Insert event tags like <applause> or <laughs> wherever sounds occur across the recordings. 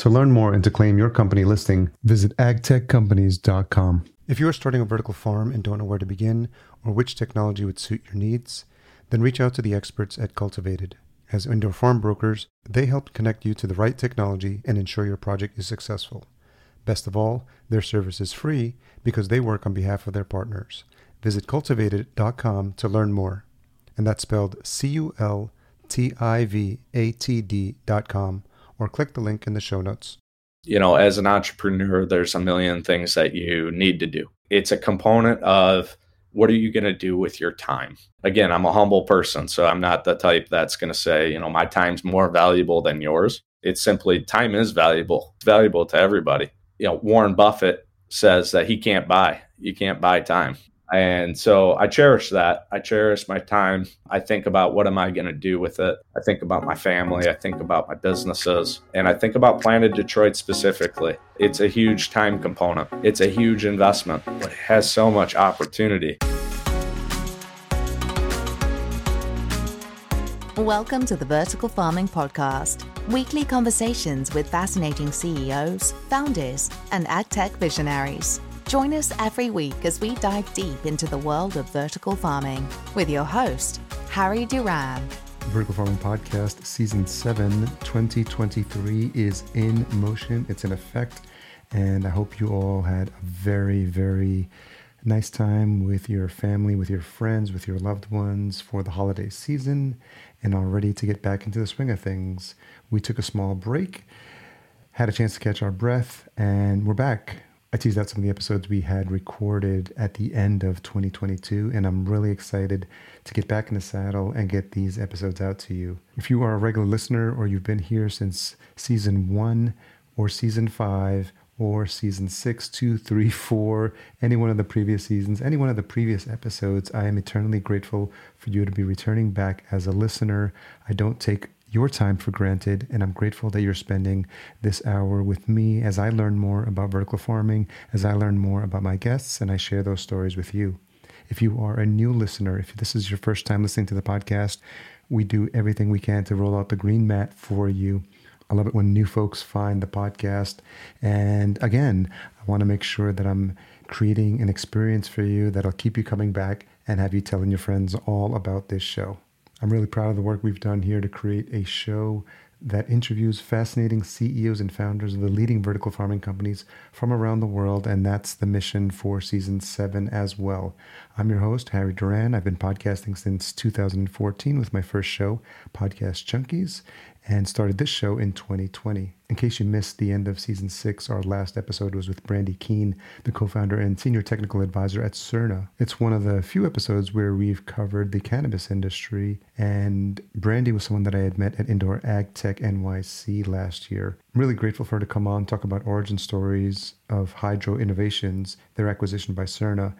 To learn more and to claim your company listing, visit agtechcompanies.com. If you are starting a vertical farm and don't know where to begin or which technology would suit your needs, then reach out to the experts at Cultivatd. As indoor farm brokers, they help connect you to the right technology and ensure your project is successful. Best of all, their service is free because they work on behalf of their partners. Visit cultivatd.com to learn more. And that's spelled C U L T I V A T D.com or click the link in the show notes. You know, as an entrepreneur, there's a million things that you need to do. It's a component of what are you going to do with your time? Again, I'm a humble person, so I'm not the type that's going to say, you know, my time's more valuable than yours. It's simply time is valuable. It's valuable to everybody. You know, Warren Buffett says that he can't buy. You can't buy time. And so I cherish that. I cherish my time. I think about what am I going to do with it? I think about my family. I think about my businesses. And I think about Planted Detroit specifically. It's a huge time component, it's a huge investment, but it has so much opportunity. Welcome to the Vertical Farming Podcast. Weekly conversations with fascinating CEOs, founders, and ag tech visionaries. Join us every week as we dive deep into the world of vertical farming with your host, Harry Duran. Vertical Farming Podcast, Season 7, 2023 is in motion. It's in effect. And I hope you all had a very, very nice time with your family, with your friends, with your loved ones for the holiday season and are ready to get back into the swing of things. We took a small break, had a chance to catch our breath, and we're back I teased out some of the episodes we had recorded at the end of 2022, and I'm really excited to get back in the saddle and get these episodes out to you. If you are a regular listener or you've been here since season one or season five or season six, two, three, four, any one of the previous seasons, any one of the previous episodes, I am eternally grateful for you to be returning back as a listener. I don't take your time for granted, and I'm grateful that you're spending this hour with me as I learn more about vertical farming, as I learn more about my guests, and I share those stories with you. If you are a new listener, if this is your first time listening to the podcast, we do everything we can to roll out the green mat for you. I love it when new folks find the podcast. And again, I want to make sure that I'm creating an experience for you that'll keep you coming back and have you telling your friends all about this show. I'm really proud of the work we've done here to create a show that interviews fascinating CEOs and founders of the leading vertical farming companies from around the world, and that's the mission for season seven as well. I'm your host, Harry Duran. I've been podcasting since 2014 with my first show, Podcast Junkies, and started this show in 2020. In case you missed the end of season six, our last episode was with Brandy Keene, the co founder and senior technical advisor at Surna. It's one of the few episodes where we've covered the cannabis industry, and Brandy was someone that I had met at Indoor Ag Tech NYC last year. I'm really grateful for her to come on, talk about origin stories of Hydro Innovations, their acquisition by Surna,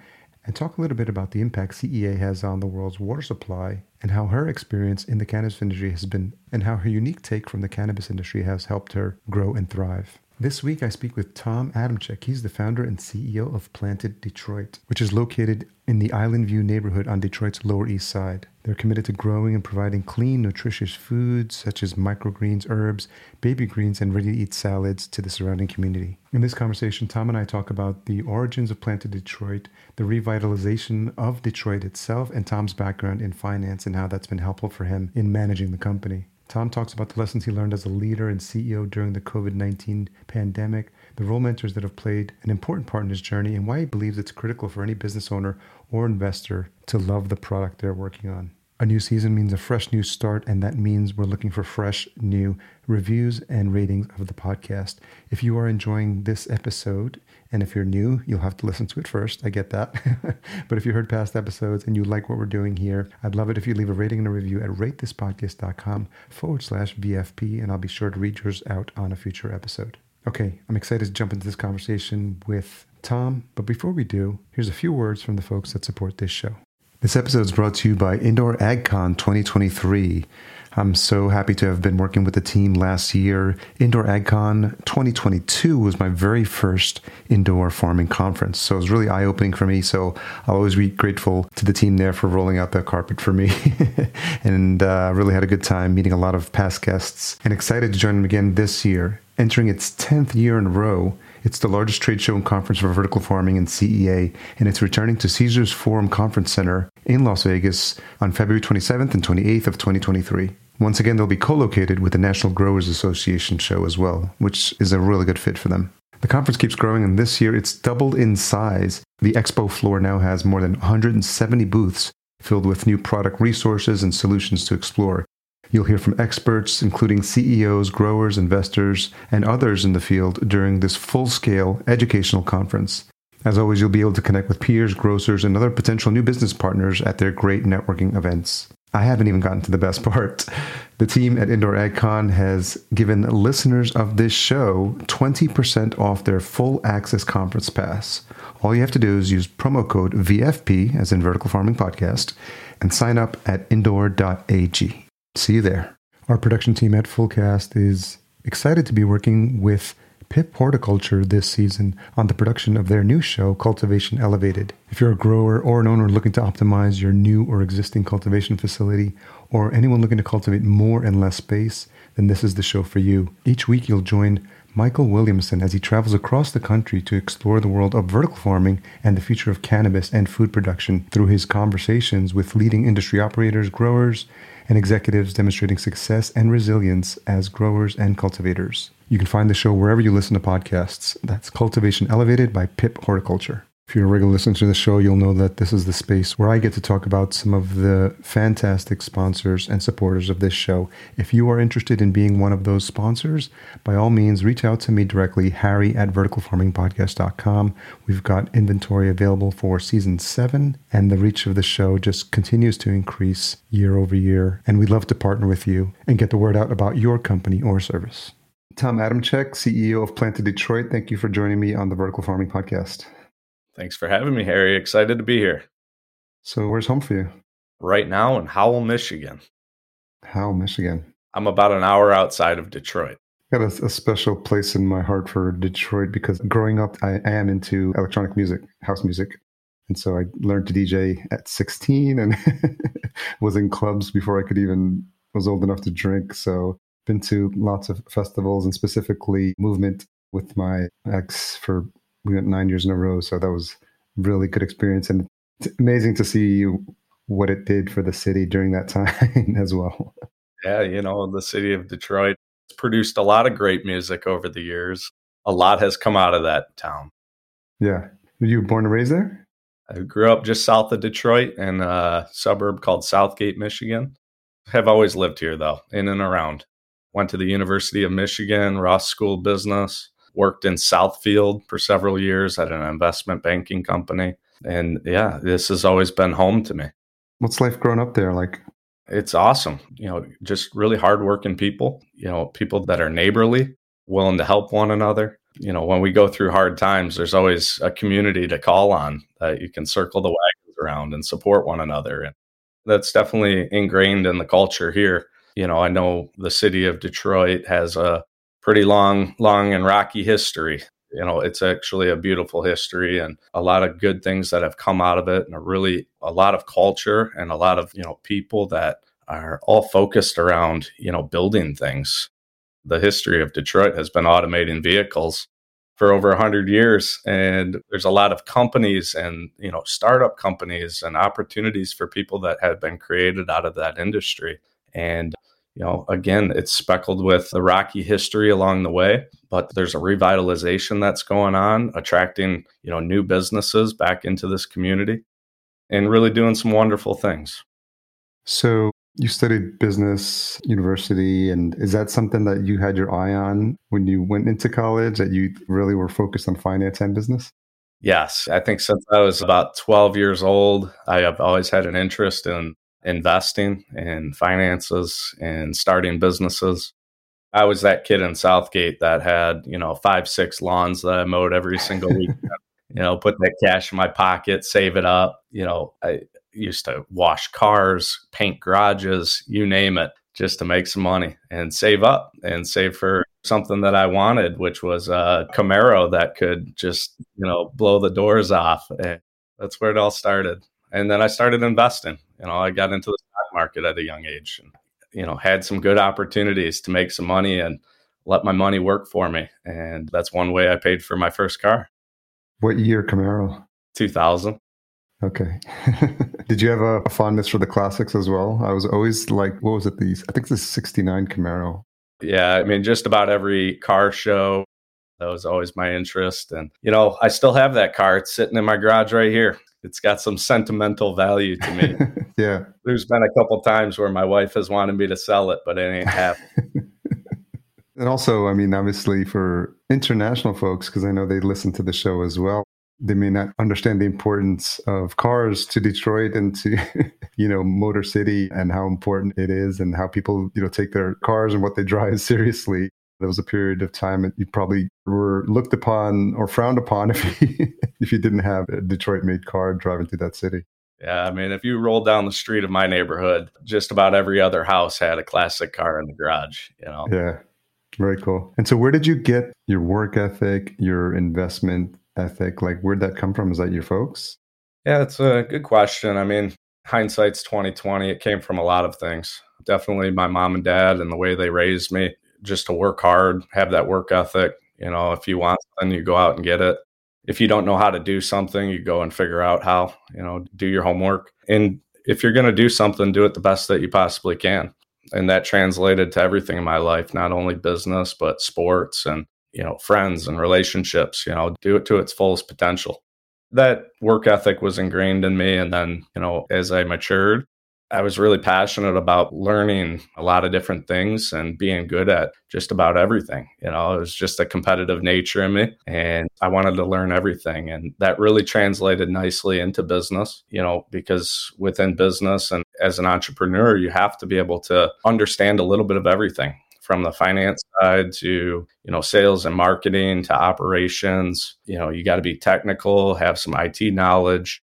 and talk a little bit about the impact CEA has on the world's water supply and how her experience in the cannabis industry has been, and how her unique take from the cannabis industry has helped her grow and thrive. This week, I speak with Tom Adamczyk. He's the founder and CEO of Planted Detroit, which is located in the Island View neighborhood on Detroit's Lower East Side. They're committed to growing and providing clean, nutritious foods such as microgreens, herbs, baby greens, and ready to eat salads to the surrounding community. In this conversation, Tom and I talk about the origins of Planted Detroit, the revitalization of Detroit itself, and Tom's background in finance and how that's been helpful for him in managing the company. Tom talks about the lessons he learned as a leader and CEO during the COVID 19 pandemic, the role mentors that have played an important part in his journey, and why he believes it's critical for any business owner or investor to love the product they're working on. A new season means a fresh new start, and that means we're looking for fresh new reviews and ratings of the podcast. If you are enjoying this episode, and if you're new, you'll have to listen to it first. I get that. <laughs> but if you heard past episodes and you like what we're doing here, I'd love it if you leave a rating and a review at ratethispodcast.com forward slash VFP, and I'll be sure to read yours out on a future episode. Okay, I'm excited to jump into this conversation with Tom, but before we do, here's a few words from the folks that support this show. This episode is brought to you by Indoor AgCon 2023. I'm so happy to have been working with the team last year. Indoor AgCon 2022 was my very first indoor farming conference. So it was really eye opening for me. So I'll always be grateful to the team there for rolling out the carpet for me. <laughs> and uh, really had a good time meeting a lot of past guests and excited to join them again this year. Entering its 10th year in a row, it's the largest trade show and conference for vertical farming in CEA, and it's returning to Caesars Forum Conference Center in Las Vegas on February 27th and 28th of 2023. Once again, they'll be co-located with the National Grocers Association show as well, which is a really good fit for them. The conference keeps growing, and this year it's doubled in size. The expo floor now has more than 170 booths filled with new product resources and solutions to explore. You'll hear from experts, including CEOs, growers, investors, and others in the field during this full scale educational conference. As always, you'll be able to connect with peers, grocers, and other potential new business partners at their great networking events. I haven't even gotten to the best <laughs> part. The team at Indoor AgCon has given listeners of this show 20% off their full access conference pass. All you have to do is use promo code VFP, as in Vertical Farming Podcast, and sign up at indoor.ag. See you there. Our production team at Fullcast is excited to be working with Pipp Horticulture this season on the production of their new show, Cultivation Elevated. If you're a grower or an owner looking to optimize your new or existing cultivation facility, or anyone looking to cultivate more and less space, then this is the show for you. Each week, you'll join Michael Williamson as he travels across the country to explore the world of vertical farming and the future of cannabis and food production through his conversations with leading industry operators, growers, and executives demonstrating success and resilience as growers and cultivators. You can find the show wherever you listen to podcasts. That's Cultivation Elevated by Pipp Horticulture. If you're a regular listener to the show, you'll know that this is the space where I get to talk about some of the fantastic sponsors and supporters of this show. If you are interested in being one of those sponsors, by all means, reach out to me directly, Harry at verticalfarmingpodcast.com. We've got inventory available for season seven, and the reach of the show just continues to increase year over year. And we'd love to partner with you and get the word out about your company or service. Tom Adamczyk, CEO of Planted Detroit, thank you for joining me on the Vertical Farming Podcast. Thanks for having me, Harry. Excited to be here. So, where's home for you? Right now in Howell, Michigan. Howell, Michigan. I'm about an hour outside of Detroit. Got a, a special place in my heart for Detroit because growing up, I, I am into electronic music, house music. And so I learned to DJ at 16 and <laughs> was in clubs before I could even was old enough to drink. So been to lots of festivals and specifically movement with my ex for we went nine years in a row. So that was really good experience. And it's amazing to see what it did for the city during that <laughs> time as well. Yeah, you know, the city of Detroit has produced a lot of great music over the years. A lot has come out of that town. Yeah. Were you born and raised there? I grew up just south of Detroit in a suburb called Southgate, Michigan. Have always lived here though, in and around. Went to the University of Michigan, Ross School of Business, worked in Southfield for several years at an investment banking company. And yeah, this has always been home to me. What's life growing up there like? It's awesome. You know, just really hardworking people, you know, people that are neighborly, willing to help one another. You know, when we go through hard times, there's always a community to call on that you can circle the wagons around and support one another. And that's definitely ingrained in the culture here. You know, I know the city of Detroit has a pretty long, long and rocky history. You know, it's actually a beautiful history and a lot of good things that have come out of it, and a really a lot of culture and a lot of you know people that are all focused around you know building things. The history of Detroit has been automating vehicles for over 100 years and there's a lot of companies and you know startup companies and opportunities for people that have been created out of that industry and you know, again, it's speckled with the rocky history along the way, but there's a revitalization that's going on, attracting, you know, new businesses back into this community and really doing some wonderful things. So you studied business university, and is that something that you had your eye on when you went into college that you really were focused on finance and business? Yes. I think since I was about 12 years old, I have always had an interest in investing and finances and starting businesses. I was that kid in Southgate that had, you know, five, six lawns that I mowed every single week. <laughs> you know, put that cash in my pocket, save it up. You know, I used to wash cars, paint garages, you name it, just to make some money and save up and save for something that I wanted, which was a Camaro that could just, you know, blow the doors off. And that's where it all started. And then I started investing. You know, I got into the stock market at a young age and, you know, had some good opportunities to make some money and let my money work for me. And that's one way I paid for my first car. What year Camaro? 2000. Okay. <laughs> Did you have a, fondness for the classics as well? I was always like, what was it? These, I think the 69 Camaro. Yeah. I mean, just about every car show, that was always my interest. And, you know, I still have that car. It's sitting in my garage right here it's got some sentimental value to me. <laughs> yeah. There's been a couple times where my wife has wanted me to sell it, but it ain't happened. <laughs> and also, I mean, obviously for international folks, because I know they listen to the show as well, they may not understand the importance of cars to Detroit and to, <laughs> you know, Motor City and how important it is and how people, you know, take their cars and what they drive seriously there was a period of time that you probably were looked upon or frowned upon <laughs> if you, if you didn't have a Detroit made car driving through that city. Yeah, I mean, if you rolled down the street of my neighborhood, just about every other house had a classic car in the garage, you know. Yeah. Very cool. And so where did you get your work ethic, your investment ethic? Like where'd that come from? Is that your folks? Yeah, it's a good question. I mean, hindsight's 2020. It came from a lot of things. Definitely my mom and dad and the way they raised me just to work hard, have that work ethic. You know, if you want something, you go out and get it. If you don't know how to do something, you go and figure out how, you know, do your homework. And if you're going to do something, do it the best that you possibly can. And that translated to everything in my life, not only business, but sports and, you know, friends and relationships, you know, do it to its fullest potential. That work ethic was ingrained in me. And then, you know, as I matured, I was really passionate about learning a lot of different things and being good at just about everything. You know, it was just a competitive nature in me and I wanted to learn everything. And that really translated nicely into business, you know, because within business and as an entrepreneur, you have to be able to understand a little bit of everything from the finance side to you know sales and marketing to operations you know you got to be technical have some IT knowledge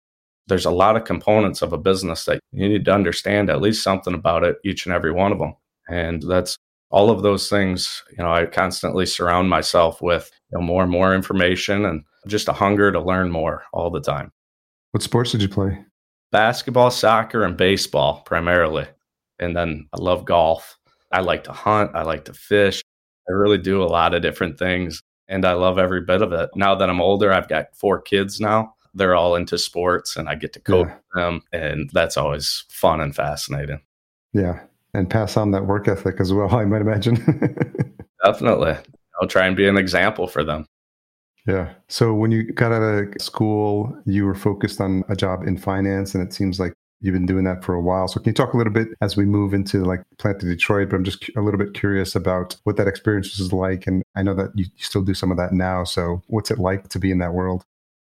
there's a lot of components of a business that you need to understand at least something about it, each and every one of them. And that's all of those things, you know, I constantly surround myself with you know, more and more information and just a hunger to learn more all the time. What sports did you play? Basketball, soccer, and baseball primarily. And then I love golf. I like to hunt. I like to fish. I really do a lot of different things and I love every bit of it. Now that I'm older, I've got four kids now they're all into sports and I get to coach yeah. them. And that's always fun and fascinating. Yeah. And pass on that work ethic as well, <laughs> I might imagine. Definitely. I'll try and be an example for them. Yeah. So when you got out of school, you were focused on a job in finance, and it seems like you've been doing that for a while. So can you talk a little bit as we move into like Planted Detroit? But I'm just a little bit curious about what that experience was like, and I know that you still do some of that now. So what's it like to be in that world?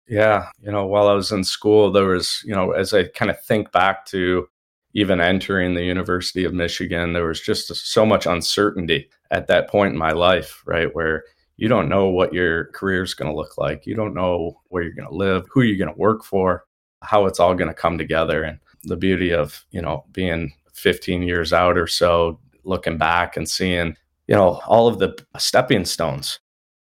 Yeah. You know, while I was in school, there was, you know, as I kind of think back to even entering the University of Michigan, there was just so much uncertainty at that point in my life, right? Where you don't know what your career is going to look like. You don't know where you're going to live, who you're going to work for, how it's all going to come together. And the beauty of, you know, being 15 years out or so, looking back and seeing, you know, all of the stepping stones,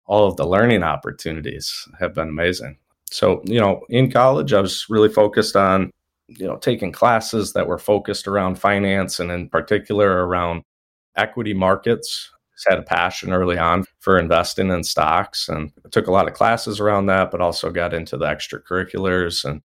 all of the learning opportunities have been amazing. So, you know, in college, I was really focused on, you know, taking classes that were focused around finance and in particular around equity markets. Just had a passion early on for investing in stocks and took a lot of classes around that, but also got into the extracurriculars and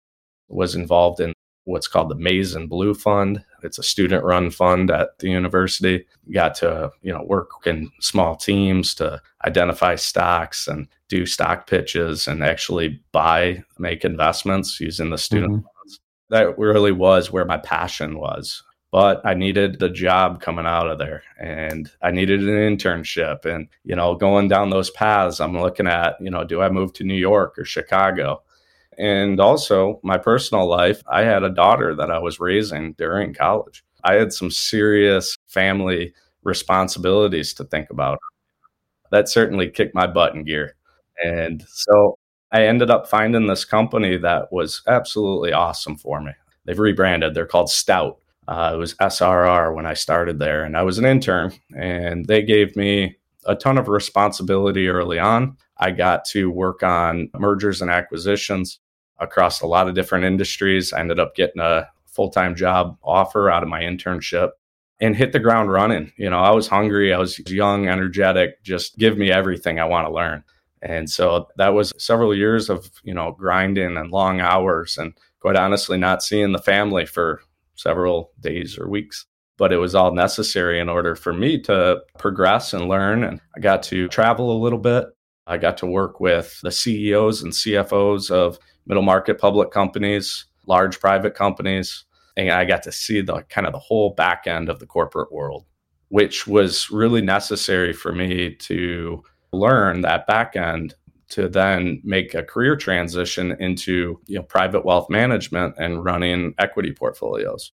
was involved in what's called the Maize and Blue Fund. It's a student run fund at the university. Got to, you know, work in small teams to identify stocks and do stock pitches and actually buy, make investments using the student mm-hmm. funds. That really was where my passion was. But I needed the job coming out of there and I needed an internship. And, you know, going down those paths, I'm looking at, you know, do I move to New York or Chicago? And also, my personal life, I had a daughter that I was raising during college. I had some serious family responsibilities to think about. That certainly kicked my butt in gear. And so I ended up finding this company that was absolutely awesome for me. They've rebranded, they're called Stout. Uh, it was SRR when I started there, and I was an intern, and they gave me a ton of responsibility early on. I got to work on mergers and acquisitions across a lot of different industries. I ended up getting a full time job offer out of my internship and hit the ground running. You know, I was hungry, I was young, energetic, just give me everything I want to learn. And so that was several years of, you know, grinding and long hours and quite honestly not seeing the family for several days or weeks. But it was all necessary in order for me to progress and learn. And I got to travel a little bit. I got to work with the CEOs and CFOs of middle market public companies, large private companies. And I got to see the kind of the whole back end of the corporate world, which was really necessary for me to learn that back end to then make a career transition into you know private wealth management and running equity portfolios.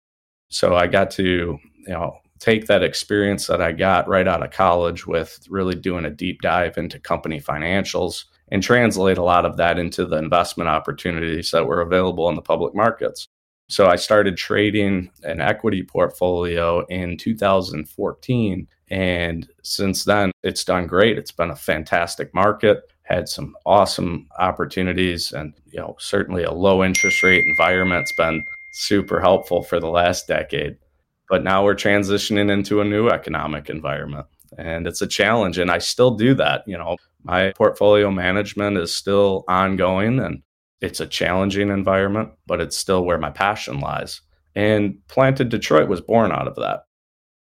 So I got to you know take that experience that I got right out of college with really doing a deep dive into company financials and translate a lot of that into the investment opportunities that were available in the public markets. So I started trading an equity portfolio in 2014. And since then, it's done great. It's been a fantastic market, had some awesome opportunities, and you know, certainly a low interest rate environment's been super helpful for the last decade. But now we're transitioning into a new economic environment. And it's a challenge. And I still do that. You know, my portfolio management is still ongoing and it's a challenging environment, but it's still where my passion lies. And Planted Detroit was born out of that.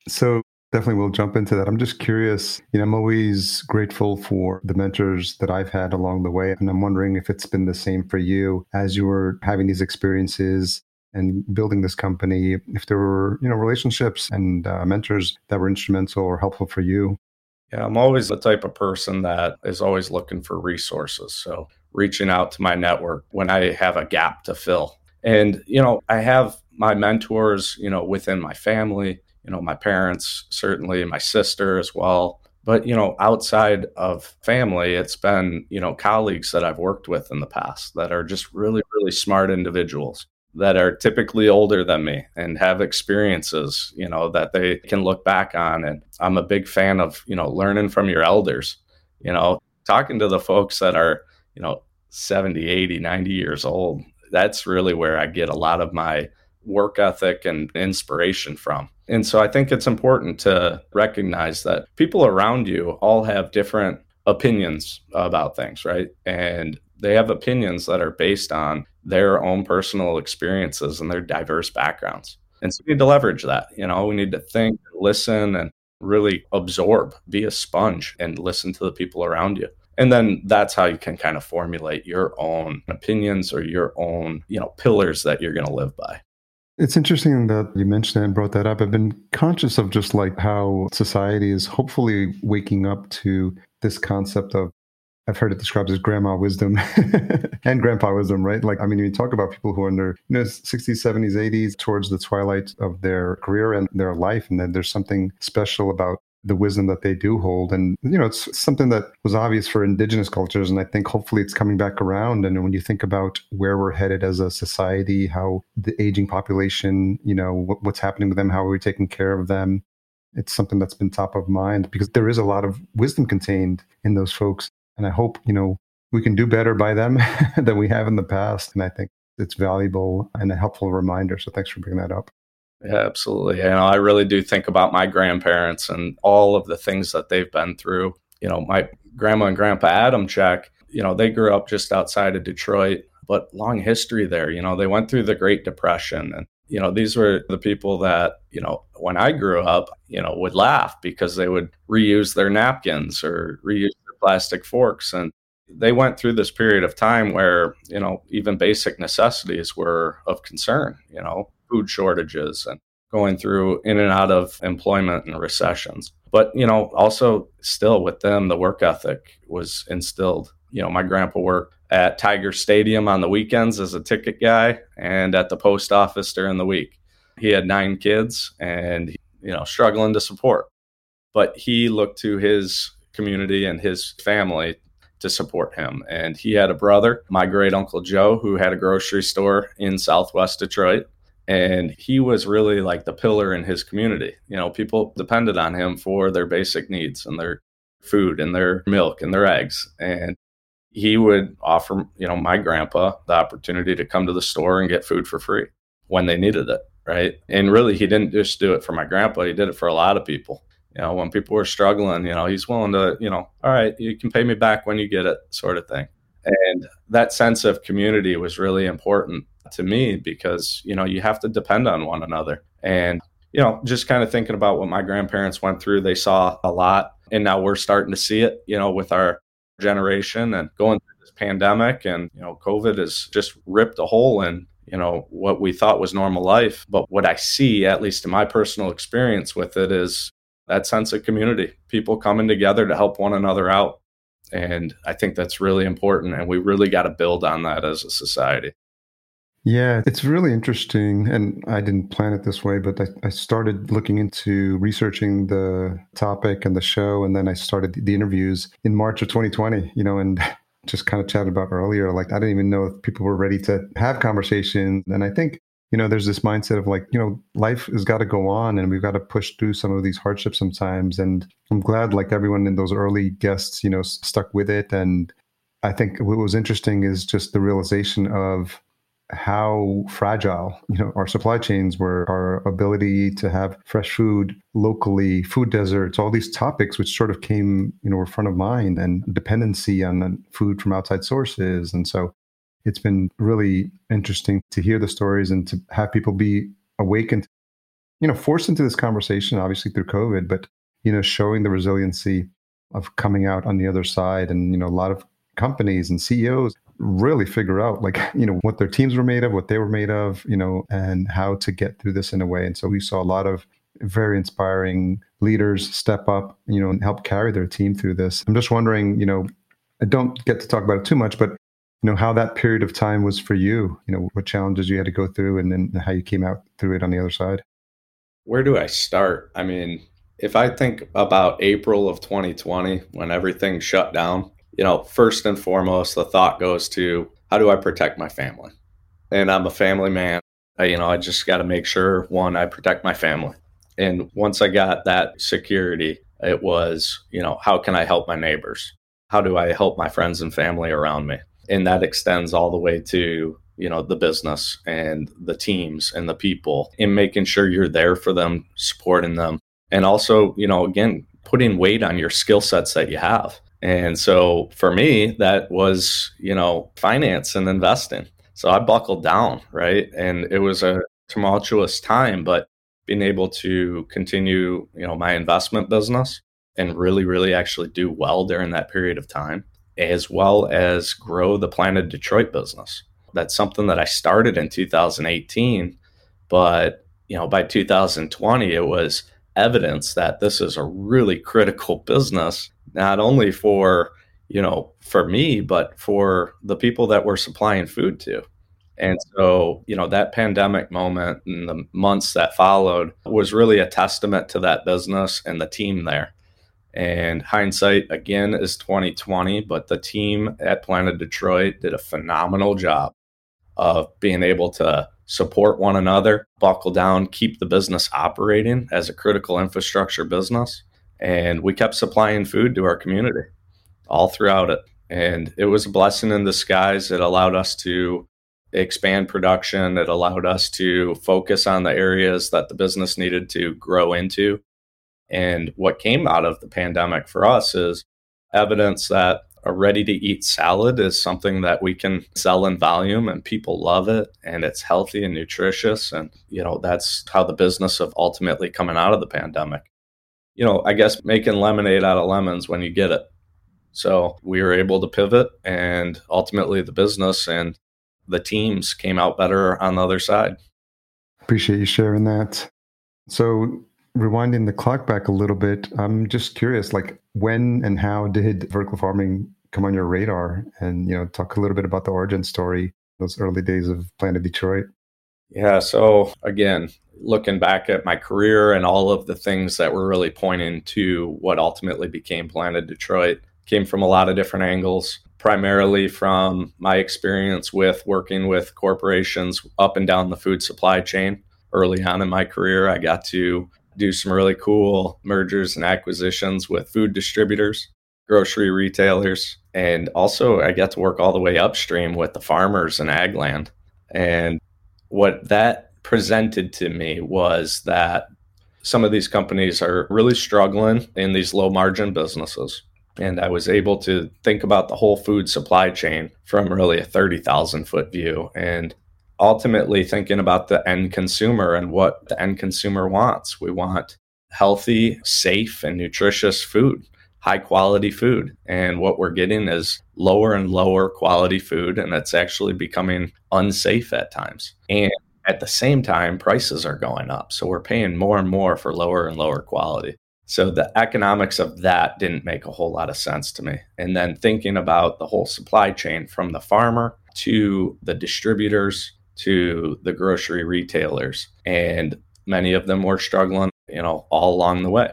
So definitely we'll jump into that. I'm just curious, you know, I'm always grateful for the mentors that I've had along the way. And I'm wondering if it's been the same for you as you were having these experiences and building this company, if there were, you know, relationships and uh, mentors that were instrumental or helpful for you. Yeah, I'm always the type of person that is always looking for resources. So reaching out to my network when I have a gap to fill. And, you know, I have my mentors, you know, within my family, you know, my parents, certainly, my sister as well. But, you know, outside of family, it's been, you know, colleagues that I've worked with in the past that are just really, really smart individuals that are typically older than me and have experiences, you know, that they can look back on. And I'm a big fan of, you know, learning from your elders, you know, talking to the folks that are, you know, 70, 80, 90 years old. That's really where I get a lot of my work ethic and inspiration from. And so I think it's important to recognize that people around you all have different opinions about things, right? And they have opinions that are based on their own personal experiences and their diverse backgrounds. And so we need to leverage that. You know, we need to think, listen, and really absorb, be a sponge and listen to the people around you. And then that's how you can kind of formulate your own opinions or your own, you know, pillars that you're going to live by. It's interesting that you mentioned and brought that up. I've been conscious of just like how society is hopefully waking up to this concept of I've heard it described as grandma wisdom <laughs> and grandpa wisdom, right? Like, I mean, you talk about people who are in their you know, 60s, 70s, 80s, towards the twilight of their career and their life. And then there's something special about the wisdom that they do hold. And, you know, it's something that was obvious for indigenous cultures. And I think hopefully it's coming back around. And when you think about where we're headed as a society, how the aging population, you know, what's happening with them, how are we taking care of them? It's something that's been top of mind because there is a lot of wisdom contained in those folks. And I hope, you know, we can do better by them <laughs> than we have in the past. And I think it's valuable and a helpful reminder. So thanks for bringing that up. Yeah, absolutely. You know, I really do think about my grandparents and all of the things that they've been through. You know, my grandma and grandpa Adamczyk, you know, they grew up just outside of Detroit, but long history there. You know, they went through the Great Depression and you know, these were the people that, you know, when I grew up, you know, would laugh because they would reuse their napkins or reuse plastic forks. And they went through this period of time where, you know, even basic necessities were of concern, you know, food shortages and going through in and out of employment and recessions. But, you know, also still with them, the work ethic was instilled. You know, my grandpa worked at Tiger Stadium on the weekends as a ticket guy and at the post office during the week. He had nine kids and, you know, struggling to support. But he looked to his community and his family to support him. And he had a brother, my great uncle Joe, who had a grocery store in Southwest Detroit. And he was really like the pillar in his community. You know, people depended on him for their basic needs and their food and their milk and their eggs. And he would offer, you know, my grandpa the opportunity to come to the store and get food for free when they needed it. Right. And really, he didn't just do it for my grandpa, he did it for a lot of people. You know, when people were struggling, you know, he's willing to, you know, all right, you can pay me back when you get it, sort of thing. And that sense of community was really important to me because, you know, you have to depend on one another. And, you know, just kind of thinking about what my grandparents went through, they saw a lot. And now we're starting to see it, you know, with our generation and going through this pandemic and you know covid has just ripped a hole in you know what we thought was normal life but what i see at least in my personal experience with it is that sense of community people coming together to help one another out and i think that's really important and we really got to build on that as a society yeah, it's really interesting. And I didn't plan it this way, but I, I, started looking into researching the topic and the show. And then I started the interviews in March of 2020, you know, and <laughs> just kind of chatted about earlier. Like, I didn't even know if people were ready to have conversations. And I think, you know, there's this mindset of like, you know, life has got to go on and we've got to push through some of these hardships sometimes. And I'm glad, like everyone in those early guests, you know, stuck with it. And I think what was interesting is just the realization of, how fragile you know our supply chains were our ability to have fresh food locally food deserts all these topics which sort of came you know were front of mind and dependency on food from outside sources and so it's been really interesting to hear the stories and to have people be awakened you know forced into this conversation obviously through covid but you know showing the resiliency of coming out on the other side and you know a lot of companies and CEOs really figure out like <laughs> you know what their teams were made of what they were made of you know and how to get through this in a way. And so we saw a lot of very inspiring leaders step up you know and help carry their team through this. I'm just wondering you know i don't get to talk about it too much but you know how that period of time was for you you know what challenges you had to go through and then how you came out through it on the other side where do i start i mean if i think about april of 2020 when everything shut down you know, first and foremost, the thought goes to how do I protect my family? And I'm a family man. I, you know, I just got to make sure one, I protect my family. And once I got that security, it was, you know, how can I help my neighbors? How do I help my friends and family around me? And that extends all the way to, you know, the business and the teams and the people in making sure you're there for them, supporting them. And also, you know, again, putting weight on your skill sets that you have. And so for me, that was, you know, finance and investing. So I buckled down, right? And it was a tumultuous time, but being able to continue, you know, my investment business and really, really actually do well during that period of time, as well as grow the Planted Detroit business. That's something that I started in 2018, but you know, by 2020, it was evidence that this is a really critical business not only for you know for me but for the people that we're supplying food to and so you know that pandemic moment and the months that followed was really a testament to that business and the team there and hindsight again is 2020 but the team at Planted detroit did a phenomenal job of being able to support one another buckle down keep the business operating as a critical infrastructure business and we kept supplying food to our community all throughout it. And it was a blessing in disguise. It allowed us to expand production. It allowed us to focus on the areas that the business needed to grow into. And what came out of the pandemic for us is evidence that a ready to eat salad is something that we can sell in volume and people love it and it's healthy and nutritious. And you know that's how the business of ultimately coming out of the pandemic you know i guess making lemonade out of lemons when you get it. So we were able to pivot and ultimately the business and the teams came out better on the other side. Appreciate you sharing that. So rewinding the clock back a little bit, I'm just curious, like when and how did vertical farming come on your radar? And you know, talk a little bit about the origin story, those early days of Planted Detroit. Yeah. So again, looking back at my career and all of the things that were really pointing to what ultimately became Planted Detroit came from a lot of different angles. Primarily from my experience with working with corporations up and down the food supply chain. Early on in my career, I got to do some really cool mergers and acquisitions with food distributors, grocery retailers, and also I got to work all the way upstream with the farmers and ag land. And what that presented to me was that some of these companies are really struggling in these low margin businesses. And I was able to think about the whole food supply chain from really a 30,000 foot view and ultimately thinking about the end consumer and what the end consumer wants. We want healthy, safe, and nutritious food, high quality food. And what we're getting is lower and lower quality food, and it's actually becoming unsafe at times. And at the same time, prices are going up. So we're paying more and more for lower and lower quality. So the economics of that didn't make a whole lot of sense to me. And then thinking about the whole supply chain from the farmer to the distributors to the grocery retailers. And many of them were struggling, you know, all along the way.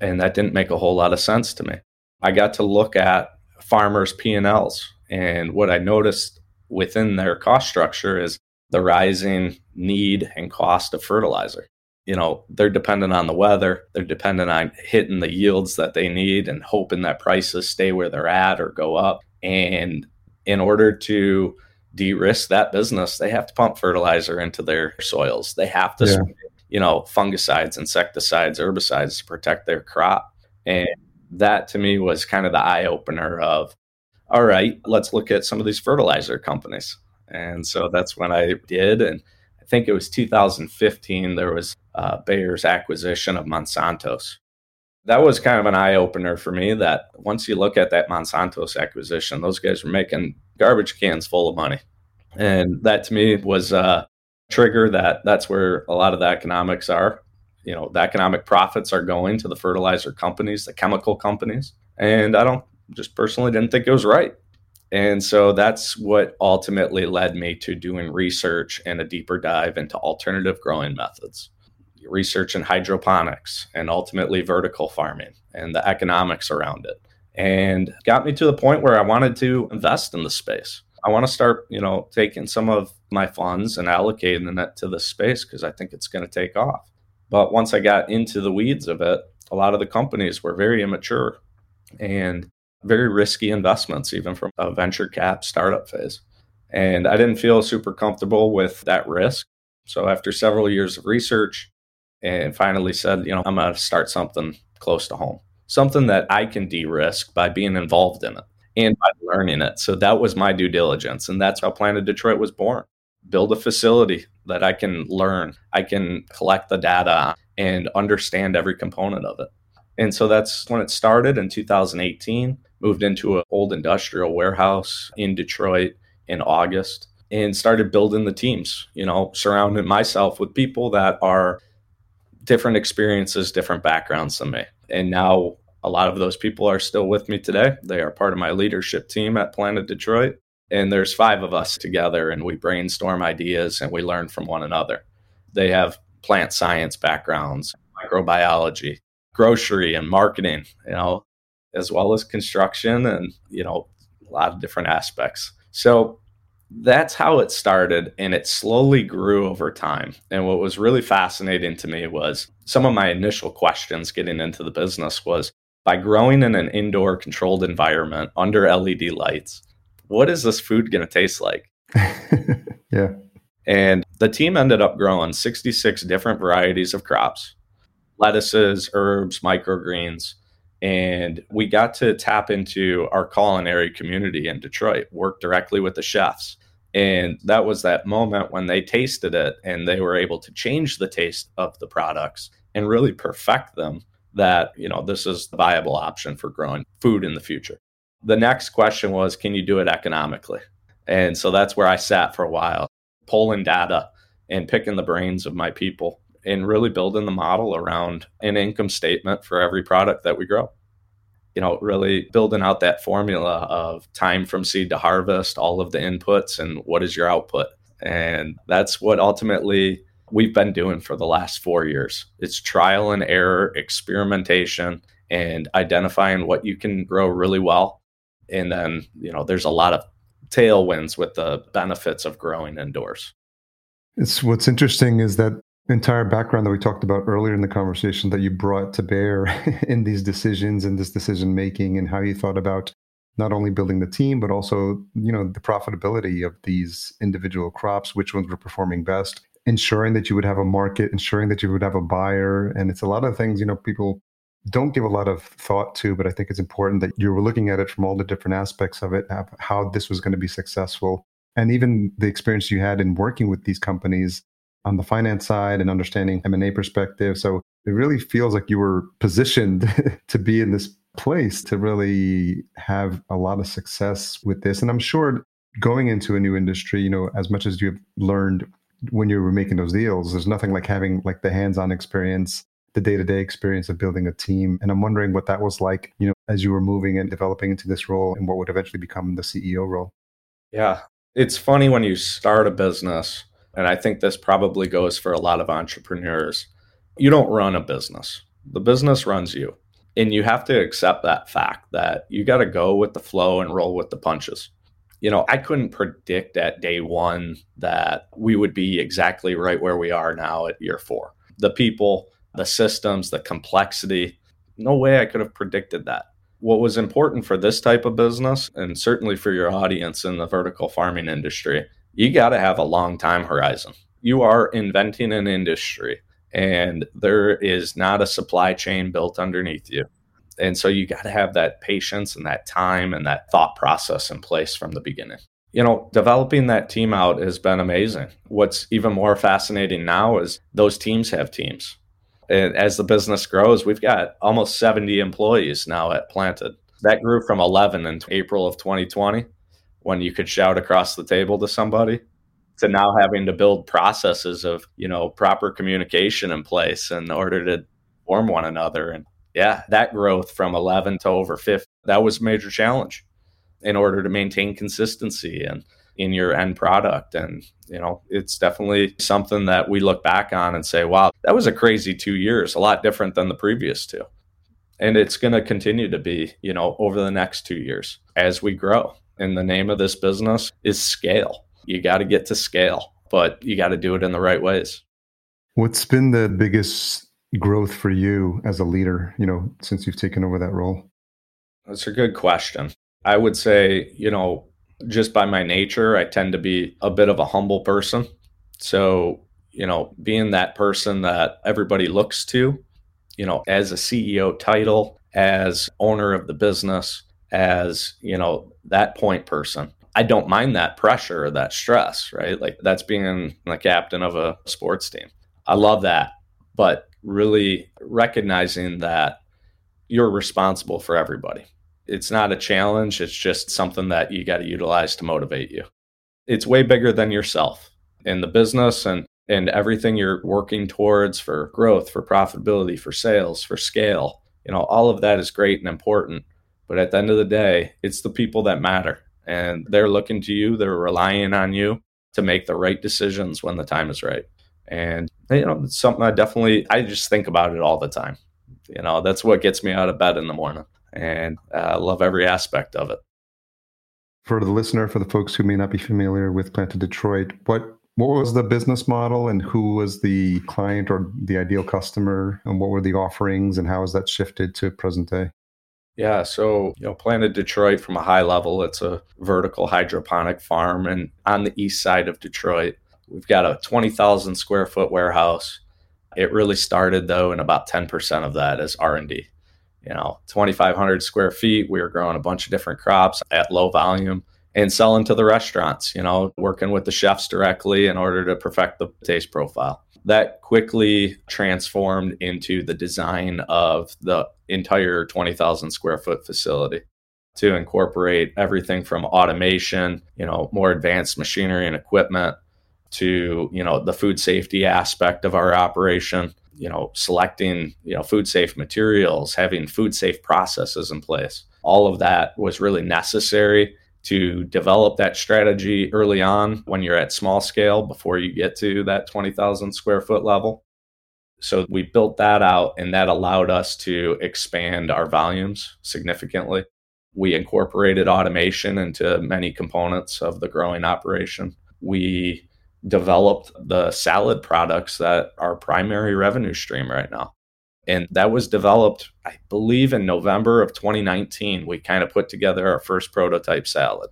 And that didn't make a whole lot of sense to me. I got to look at farmers' P&Ls and what I noticed within their cost structure is the rising need and cost of fertilizer. You know, they're dependent on the weather, they're dependent on hitting the yields that they need and hoping that prices stay where they're at or go up. And in order to de-risk that business, they have to pump fertilizer into their soils. They have to, yeah. you know, fungicides, insecticides, herbicides to protect their crop. And that to me was kind of the eye opener of, all right, let's look at some of these fertilizer companies. And so that's when I did. And I think it was 2015, there was uh, Bayer's acquisition of Monsanto's. That was kind of an eye opener for me that once you look at that Monsanto's acquisition, those guys were making garbage cans full of money. And that to me was a trigger that that's where a lot of the economics are. You know, the economic profits are going to the fertilizer companies, the chemical companies. And I don't just personally didn't think it was right. And so that's what ultimately led me to doing research and a deeper dive into alternative growing methods, research in hydroponics, and ultimately vertical farming and the economics around it and got me to the point where I wanted to invest in the space. I want to start, you know, taking some of my funds and allocating it to the space because I think it's going to take off. But once I got into the weeds of it, a lot of the companies were very immature and very risky investments, even from a venture cap startup phase. And I didn't feel super comfortable with that risk. So after several years of research, and finally said, you know, I'm going to start something close to home something that I can de risk by being involved in it and by learning it. So that was my due diligence. And that's how Planted Detroit was born. Build a facility that I can learn, I can collect the data and understand every component of it. And so that's when it started in 2018. Moved into an old industrial warehouse in Detroit in August and started building the teams, you know, surrounding myself with people that are different experiences, different backgrounds than me. And now a lot of those people are still with me today. They are part of my leadership team at Planted Detroit. And there's five of us together, and we brainstorm ideas and we learn from one another. They have plant science backgrounds, microbiology, grocery, and marketing, you know, as well as construction and, you know, a lot of different aspects. So that's how it started and it slowly grew over time. And what was really fascinating to me was some of my initial questions getting into the business was by growing in an indoor controlled environment under LED lights, what is this food going to taste like? <laughs> yeah. And the team ended up growing 66 different varieties of crops lettuces, herbs, microgreens. And we got to tap into our culinary community in Detroit, work directly with the chefs. And that was that moment when they tasted it and they were able to change the taste of the products and really perfect them that, you know, this is the viable option for growing food in the future. The next question was, can you do it economically? And so that's where I sat for a while, pulling data and picking the brains of my people and really building the model around an income statement for every product that we grow. You know, really building out that formula of time from seed to harvest, all of the inputs, and what is your output. And that's what ultimately we've been doing for the last four years. It's trial and error, experimentation, and identifying what you can grow really well. And then, you know, there's a lot of tailwinds with the benefits of growing indoors. It's what's interesting is that entire background that we talked about earlier in the conversation that you brought to bear <laughs> in these decisions and this decision making and how you thought about not only building the team but also you know the profitability of these individual crops which ones were performing best ensuring that you would have a market ensuring that you would have a buyer. And it's a lot of things you know people don't give a lot of thought to but i think it's important that you were looking at it from all the different aspects of it how this was going to be successful. And even the experience you had in working with these companies on the finance side and understanding M&A perspective. So it really feels like you were positioned <laughs> to be in this place to really have a lot of success with this. And I'm sure going into a new industry, you know, as much as you've learned when you were making those deals, there's nothing like having like the hands-on experience, the day-to-day experience of building a team. And I'm wondering what that was like, you know, as you were moving and developing into this role and what would eventually become the CEO role. Yeah. It's funny when you start a business and I think this probably goes for a lot of entrepreneurs. You don't run a business, the business runs you. And you have to accept that fact that you got to go with the flow and roll with the punches. You know, I couldn't predict at day one that we would be exactly right where we are now at year four. The people, the systems, the complexity, no way I could have predicted that. What was important for this type of business, and certainly for your audience in the vertical farming industry, you got to have a long time horizon. You are inventing an industry and there is not a supply chain built underneath you. And so you got to have that patience and that time and that thought process in place from the beginning. You know, developing that team out has been amazing. What's even more fascinating now is those teams have teams. And as the business grows, we've got almost 70 employees now at Planted. That grew from 11 in April of 2020 when you could shout across the table to somebody to now having to build processes of you know proper communication in place in order to form one another. And yeah that growth from 11 to over 50 that was a major challenge in order to maintain consistency and in your end product. And you know it's definitely something that we look back on and say wow that was a crazy 2 years a lot different than the previous two. And it's going to continue to be you know over the next 2 years as we grow and the name of this business is scale. You got to get to scale, but you got to do it in the right ways. What's been the biggest growth for you as a leader, you know, since you've taken over that role? That's a good question. I would say, you know, just by my nature, I tend to be a bit of a humble person. So, you know, being that person that everybody looks to, you know, as a CEO title, as owner of the business, as, you know, that point person. I don't mind that pressure or that stress, right? Like that's being the captain of a sports team. I love that. But really recognizing that you're responsible for everybody. It's not a challenge, it's just something that you got to utilize to motivate you. It's way bigger than yourself in the business and and everything you're working towards for growth, for profitability, for sales, for scale. You know, all of that is great and important. But at the end of the day, it's the people that matter. And they're looking to you, they're relying on you to make the right decisions when the time is right. And, you know, it's something I definitely, I just think about it all the time. You know, that's what gets me out of bed in the morning. And I love every aspect of it. For the listener, for the folks who may not be familiar with Planted Detroit, what what was the business model and who was the client or the ideal customer and what were the offerings and how has that shifted to present day? Yeah, so you know, planted Detroit from a high level. It's a vertical hydroponic farm, and on the east side of Detroit, we've got a twenty thousand square foot warehouse. It really started though, and about ten percent of that is R and D. you know, 2,500 square feet. We were growing a bunch of different crops at low volume and selling to the restaurants, you know, working with the chefs directly in order to perfect the taste profile. That quickly transformed into the design of the entire 20,000 square foot facility to incorporate everything from automation, you know, more advanced machinery and equipment to, you know, the food safety aspect of our operation, you know, selecting, you know, food safe materials, having food safe processes in place. All of that was really necessary to develop that strategy early on when you're at small scale before you get to that 20,000 square foot level. So we built that out and that allowed us to expand our volumes significantly. We incorporated automation into many components of the growing operation. We developed the salad products that are primary revenue stream right now. And that was developed, I believe, in November of 2019. We kind of put together our first prototype salad.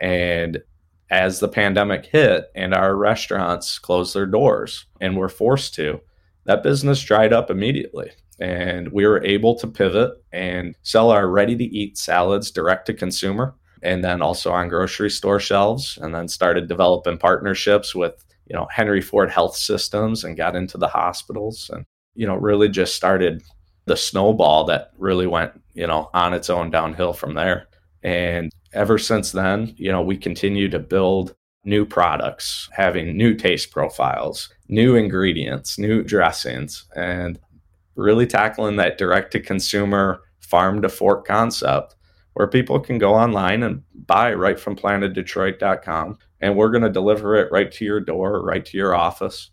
And as the pandemic hit and our restaurants closed their doors and were forced to, that business dried up immediately. And we were able to pivot and sell our ready to eat salads direct to consumer and then also on grocery store shelves and then started developing partnerships with you know henry ford health systems and got into the hospitals and you know, really just started the snowball that really went, you know, on its own downhill from there. And ever since then, you know, we continue to build new products, having new taste profiles, new ingredients, new dressings, and really tackling that direct to consumer farm to fork concept where people can go online and buy right from planteddetroit.com and we're going to deliver it right to your door, right to your office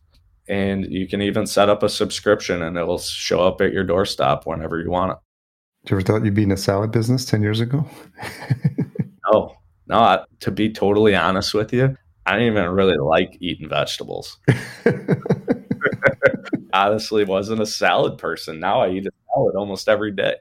and you can even set up a subscription and it'll show up at your doorstep whenever you want it. Did you ever thought you'd be in a salad business 10 years ago? <laughs> no, no. To be totally honest with you, I didn't even really like eating vegetables. <laughs> Honestly, wasn't a salad person. Now I eat a salad almost every day.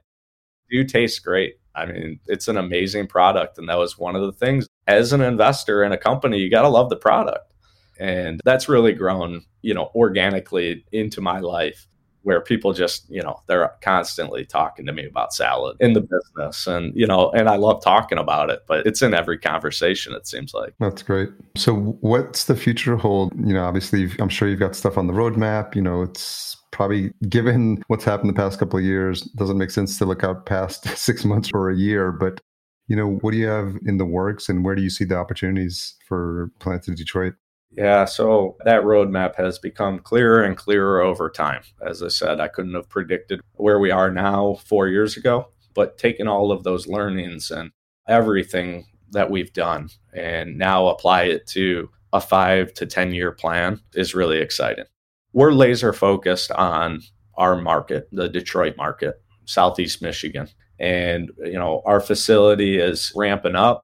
Do taste great. I mean, it's an amazing product. And that was one of the things as an investor in a company, you got to love the product. And that's really grown, you know, organically into my life where people just, you know, they're constantly talking to me about salad in the business. And, you know, and I love talking about it, but it's in every conversation, it seems like. That's great. So, what's the future hold? You know, obviously, I'm sure you've got stuff on the roadmap. You know, it's probably given what's happened the past couple of years, doesn't make sense to look out past <laughs> six months or a year. But, you know, what do you have in the works and where do you see the opportunities for Planted Detroit? Yeah, so that roadmap has become clearer and clearer over time. As I said, I couldn't have predicted where we are now four years ago, but taking all of those learnings and everything that we've done and now apply it to a five to 10 year plan is really exciting. We're laser focused on our market, the Detroit market, Southeast Michigan. And, you know, our facility is ramping up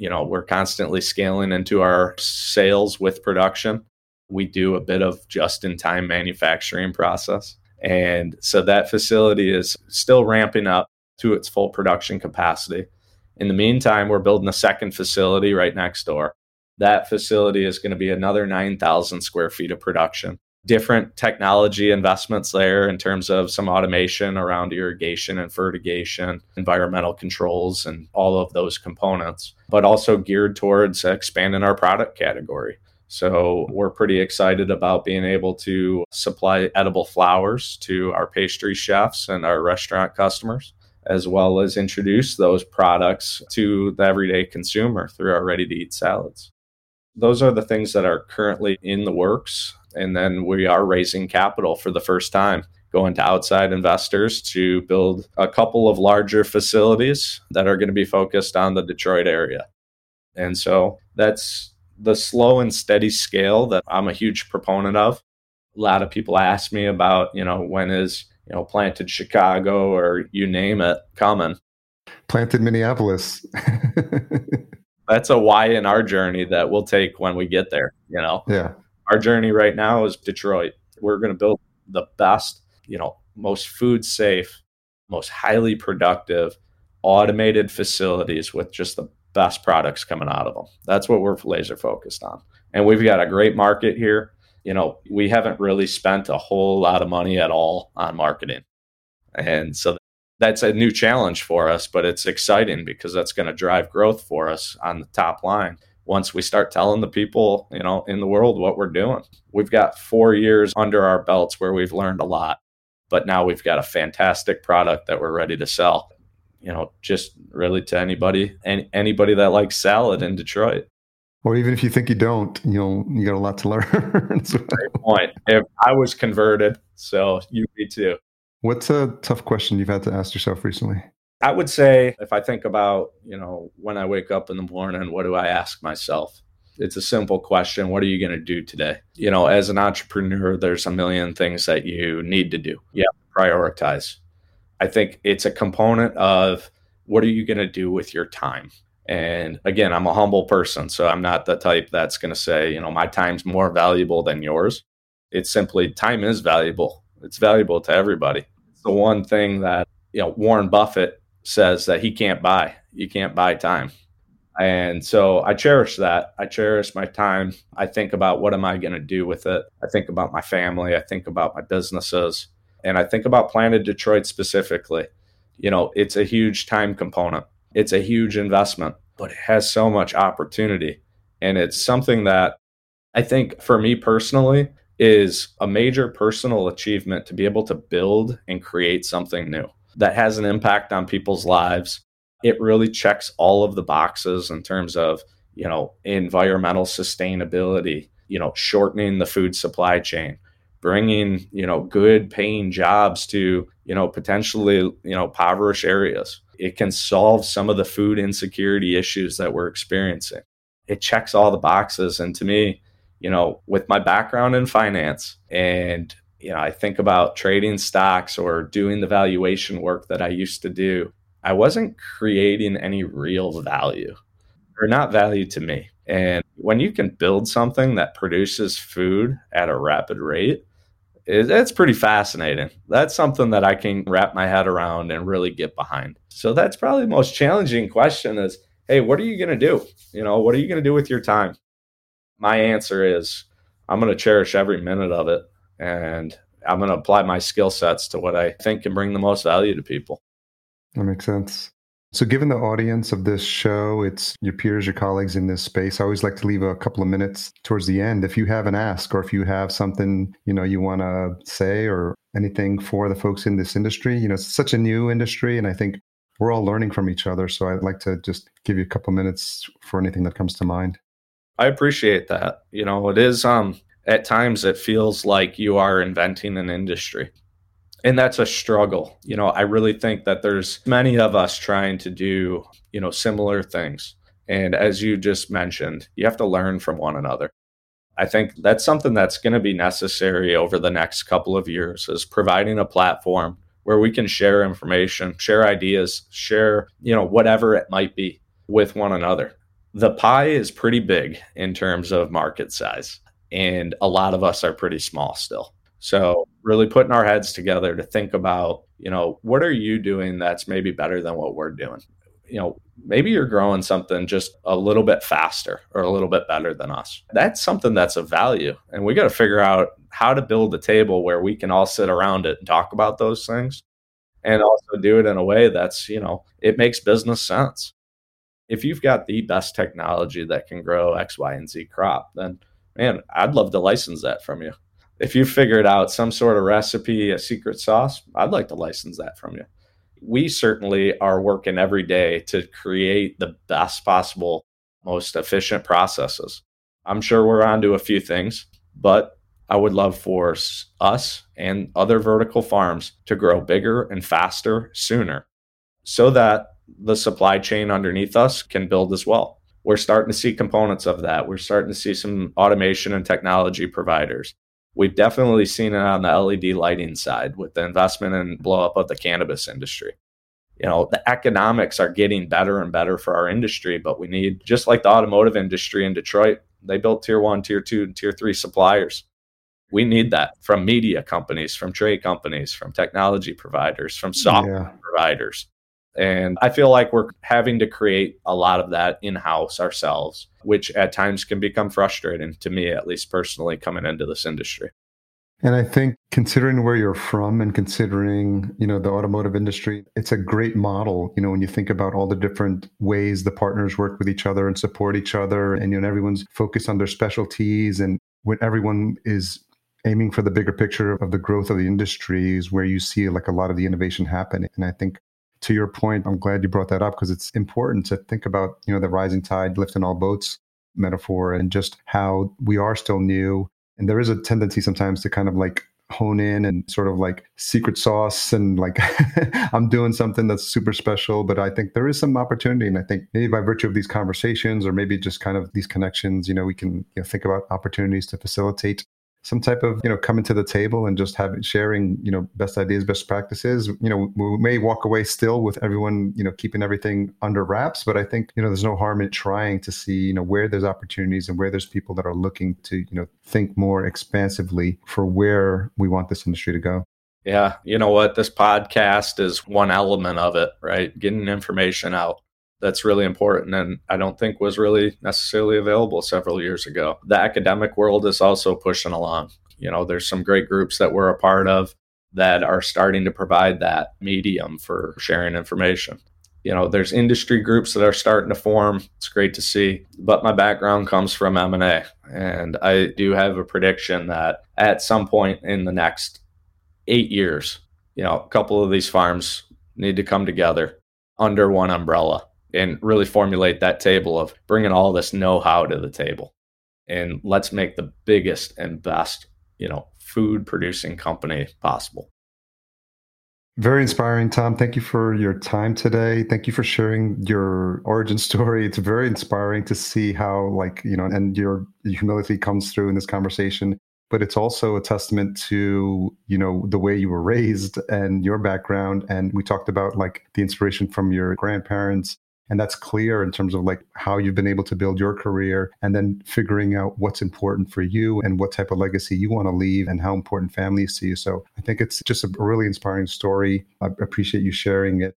you know, we're constantly scaling into our sales with production. We do a bit of just in time manufacturing process. And so that facility is still ramping up to its full production capacity. In the meantime, we're building a second facility right next door. That facility is going to be another 9,000 square feet of production different technology investments there in terms of some automation around irrigation and fertigation, environmental controls, and all of those components, but also geared towards expanding our product category. So we're pretty excited about being able to supply edible flowers to our pastry chefs and our restaurant customers, as well as introduce those products to the everyday consumer through our ready to eat salads. Those are the things that are currently in the works. And then we are raising capital for the first time, going to outside investors to build a couple of larger facilities that are going to be focused on the Detroit area. And so that's the slow and steady scale that I'm a huge proponent of. A lot of people ask me about, you know, when is, you know, planted Chicago or you name it coming. Planted Minneapolis. <laughs> that's a why in our journey that we'll take when we get there, you know. Yeah our journey right now is Detroit. We're going to build the best, you know, most food safe, most highly productive, automated facilities with just the best products coming out of them. That's what we're laser focused on. And we've got a great market here. You know, we haven't really spent a whole lot of money at all on marketing. And so That's a new challenge for us, but it's exciting because that's going to drive growth for us on the top line once we start telling the people, you know, in the world what we're doing. We've got 4 years under our belts where we've learned a lot, but now we've got a fantastic product that we're ready to sell. You know, just really to anybody and anybody that likes salad in Detroit. Or even if you think you don't, you'll you got a lot to <laughs> learn. Great point. If I was converted, so you be too. What's a tough question you've had to ask yourself recently? I would say if I think about, you know, when I wake up in the morning, what do I ask myself? It's a simple question. What are you going to do today? You know, as an entrepreneur, there's a million things that you need to do. Yeah, prioritize. I think it's a component of what are you going to do with your time? And again, I'm a humble person, so I'm not the type that's going to say, you know, my time's more valuable than yours. It's simply time is valuable. It's valuable to everybody. It's the one thing that, you know, Warren Buffett says that he can't buy. You can't buy time. And so I cherish that. I cherish my time. I think about what am I going to do with it? I think about my family. I think about my businesses. And I think about Planted Detroit specifically. You know, it's a huge time component, it's a huge investment, but it has so much opportunity. And it's something that I think for me personally is a major personal achievement to be able to build and create something new that has an impact on people's lives. It really checks all of the boxes in terms of, you know, environmental sustainability, you know, shortening the food supply chain, bringing, you know, good paying jobs to, you know, potentially, you know, impoverished areas. It can solve some of the food insecurity issues that we're experiencing. It checks all the boxes. And to me, you know, with my background in finance and you know, I think about trading stocks or doing the valuation work that I used to do. I wasn't creating any real value or not value to me. And when you can build something that produces food at a rapid rate, it's pretty fascinating. That's something that I can wrap my head around and really get behind. So that's probably the most challenging question is, hey, what are you going to do? You know, what are you going to do with your time? My answer is I'm going to cherish every minute of it and I'm going to apply my skill sets to what I think can bring the most value to people. That makes sense. So, given the audience of this show, it's your peers, your colleagues in this space. I always like to leave a couple of minutes towards the end. If you have an ask, or if you have something you know you want to say, or anything for the folks in this industry, you know, it's such a new industry, and I think we're all learning from each other. So, I'd like to just give you a couple of minutes for anything that comes to mind. I appreciate that. You know, it is um at times it feels like you are inventing an industry. And that's a struggle. You know, I really think that there's many of us trying to do, you know, similar things. And as you just mentioned, you have to learn from one another. I think that's something that's going to be necessary over the next couple of years is providing a platform where we can share information, share ideas, share, you know, whatever it might be with one another. The pie is pretty big in terms of market size and a lot of us are pretty small still. So really putting our heads together to think about, you know, what are you doing that's maybe better than what we're doing? You know, maybe you're growing something just a little bit faster or a little bit better than us. That's something that's of value. And we got to figure out how to build a table where we can all sit around it and talk about those things and also do it in a way that's, you know, it makes business sense. If you've got the best technology that can grow X, Y, and Z crop, then man, I'd love to license that from you. If you figured out some sort of recipe, a secret sauce, I'd like to license that from you. We certainly are working every day to create the best possible, most efficient processes. I'm sure we're onto a few things, but I would love for us and other vertical farms to grow bigger and faster sooner so that the supply chain underneath us can build as well we're starting to see components of that. We're starting to see some automation and technology providers. We've definitely seen it on the LED lighting side with the investment and blow up of the cannabis industry. You know, the economics are getting better and better for our industry, but we need, just like the automotive industry in Detroit, they built tier one, tier two, and tier three suppliers. We need that from media companies, from trade companies, from technology providers, from software yeah. providers. And I feel like we're having to create a lot of that in house ourselves, which at times can become frustrating to me, at least personally, coming into this industry. And I think considering where you're from and considering, you know, the automotive industry, it's a great model, you know, when you think about all the different ways the partners work with each other and support each other and you know everyone's focused on their specialties and when everyone is aiming for the bigger picture of the growth of the industry is where you see like a lot of the innovation happen. And I think to your point, I'm glad you brought that up because it's important to think about, you know, the rising tide lifting all boats metaphor and just how we are still new and there is a tendency sometimes to kind of like hone in and sort of like secret sauce and like <laughs> I'm doing something that's super special. But I think there is some opportunity. And I think maybe by virtue of these conversations or maybe just kind of these connections, you know, we can you know, think about opportunities to facilitate some type of you know coming to the table and just having sharing you know best ideas best practices. You know we may walk away still with everyone you know keeping everything under wraps but i think you know there's no harm in trying to see you know where there's opportunities and where there's people that are looking to you know think more expansively for where we want this industry to go. Yeah. You know what? This podcast is one element of it right? Getting information out that's really important and I don't think was really necessarily available several years ago. The academic world is also pushing along. You know, there's some great groups that we're a part of that are starting to provide that medium for sharing information. You know, there's industry groups that are starting to form. It's great to see. But my background comes from M&A and I do have a prediction that at some point in the next 8 years, you know, a couple of these farms need to come together under one umbrella and really formulate that table of bringing all this know-how to the table. And let's make the biggest and best you know food producing company possible. Very inspiring tom. Thank you for your time today. Thank you for sharing your origin <laughs> story. It's very inspiring to see how like you know and your humility comes through in this conversation but it's also a testament to you know the way you were raised and your background. And we talked about like the inspiration from your grandparents and that's clear in terms of like how you've been able to build your career and then figuring out what's important for you and what type of legacy you want to leave and how important families see you. So I think it's just a really inspiring story. I appreciate you sharing it.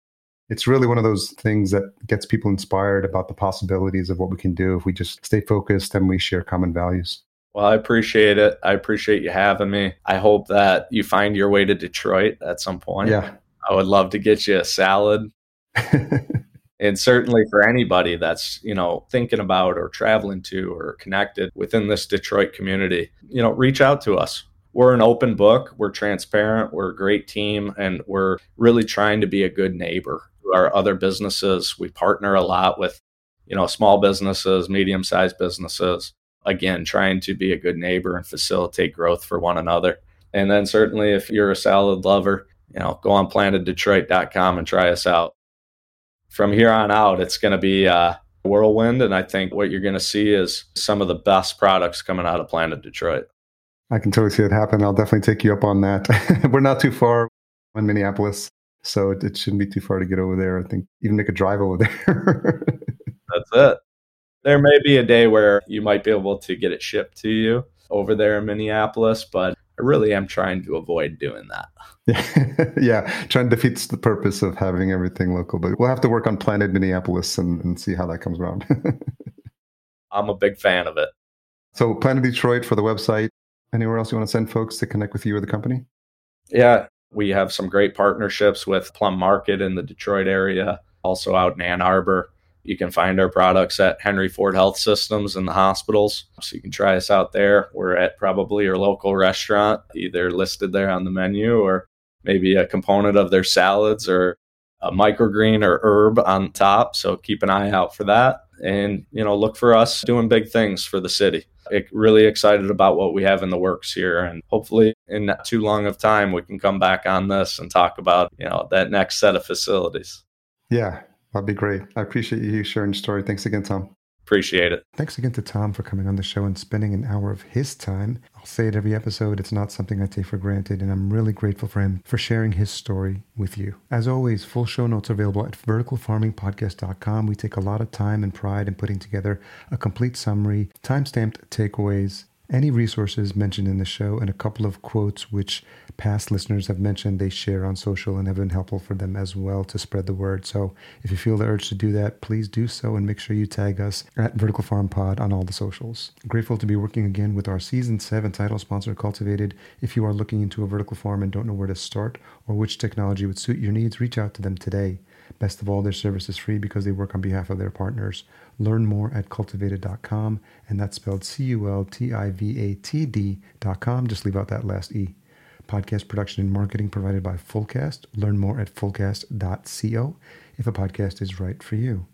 It's really one of those things that gets people inspired about the possibilities of what we can do if we just stay focused and we share common values. Well, I appreciate it. I appreciate you having me. I hope that you find your way to Detroit at some point. Yeah. I would love to get you a salad. <laughs> and certainly for anybody that's you know thinking about or traveling to or connected within this detroit community you know reach out to us. We're an open book. We're transparent. We're a great team and we're really trying to be a good neighbor to our other businesses. We partner a lot with you know small businesses medium sized businesses. Again trying to be a good neighbor and facilitate growth for one another. And then certainly if you're a salad lover you know go on planteddetroit.com and try us out from here on out, it's going to be a whirlwind. And I think what you're going to see is some of the best products coming out of Planted Detroit. I can totally see it happen. I'll definitely take you up on that. <laughs> We're not too far in Minneapolis, so it, it, shouldn't be too far to get over there. I think even make a drive over <laughs> there. That's it. There may be a day where you might be able to get it shipped to you over there in Minneapolis, but I really am trying to avoid doing that. <laughs> yeah, trying to defeats the purpose of having everything local. But we'll have to work on Planted Minneapolis and, and see how that comes around. <laughs> I'm a big fan of it. So, Planted Detroit for the website. Anywhere else you want to send folks to connect with you or the company? Yeah, we have some great partnerships with Plum Market in the Detroit area, also out in Ann Arbor. You can find our products at Henry Ford Health Systems in the hospitals. So you can try us out there. We're at probably your local restaurant, either listed there on the menu or maybe a component of their salads or a microgreen or herb on top. So keep an eye out for that. And, you know, look for us doing big things for the city. It, really excited about what we have in the works here. And hopefully in not too long of time, we can come back on this and talk about, you know, that next set of facilities. Yeah, That'd be great. I appreciate you sharing your story. Thanks again, Tom. Appreciate it. Thanks again to Tom for coming on the show and spending an hour of his time. I'll say it every episode, it's not something I take for granted, and I'm really grateful for him for sharing his story with you. As always, full show notes are available at verticalfarmingpodcast.com. We take a lot of time and pride in putting together a complete summary, time stamped takeaways, Any resources mentioned in the show and a couple of quotes which past listeners have mentioned they share on social and have been helpful for them as well to spread the word. So if you feel the urge to do that, please do so and make sure you tag us at Vertical Farm Pod on all the socials. Grateful to be working again with our season 7 title sponsor Cultivatd. If you are looking into a vertical farm and don't know where to start or which technology would suit your needs, reach out to them today. Best of all, their service is free because they work on behalf of their partners. Learn more at cultivatd.com, and that's spelled C U L T I V A T D.com. Just leave out that last E. Podcast production and marketing provided by Fullcast. Learn more at fullcast.co if a podcast is right for you.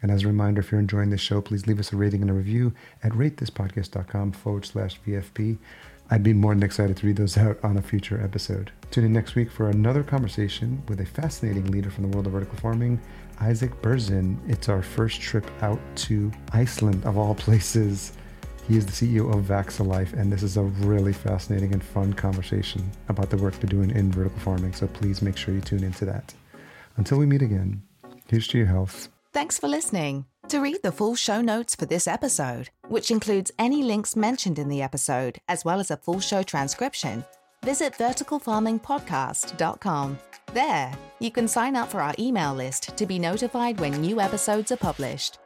And as a reminder, if you're enjoying this show, please leave us a rating and a review at ratethispodcast.com forward slash VFP. I'd be more than excited to read those out on a future episode. Tune in next week for another conversation with a fascinating leader from the world of vertical farming, Isaac Berzin. It's our first trip out to Iceland, of all places. He is the CEO of Vaxalife, and this is a really fascinating and fun conversation about the work they're doing in vertical farming. So please make sure you tune into that. Until we meet again, here's to your health. Thanks for listening. To read the full show notes for this episode, which includes any links mentioned in the episode, as well as a full show transcription, visit verticalfarmingpodcast.com. There, you can sign up for our email list to be notified when new episodes are published.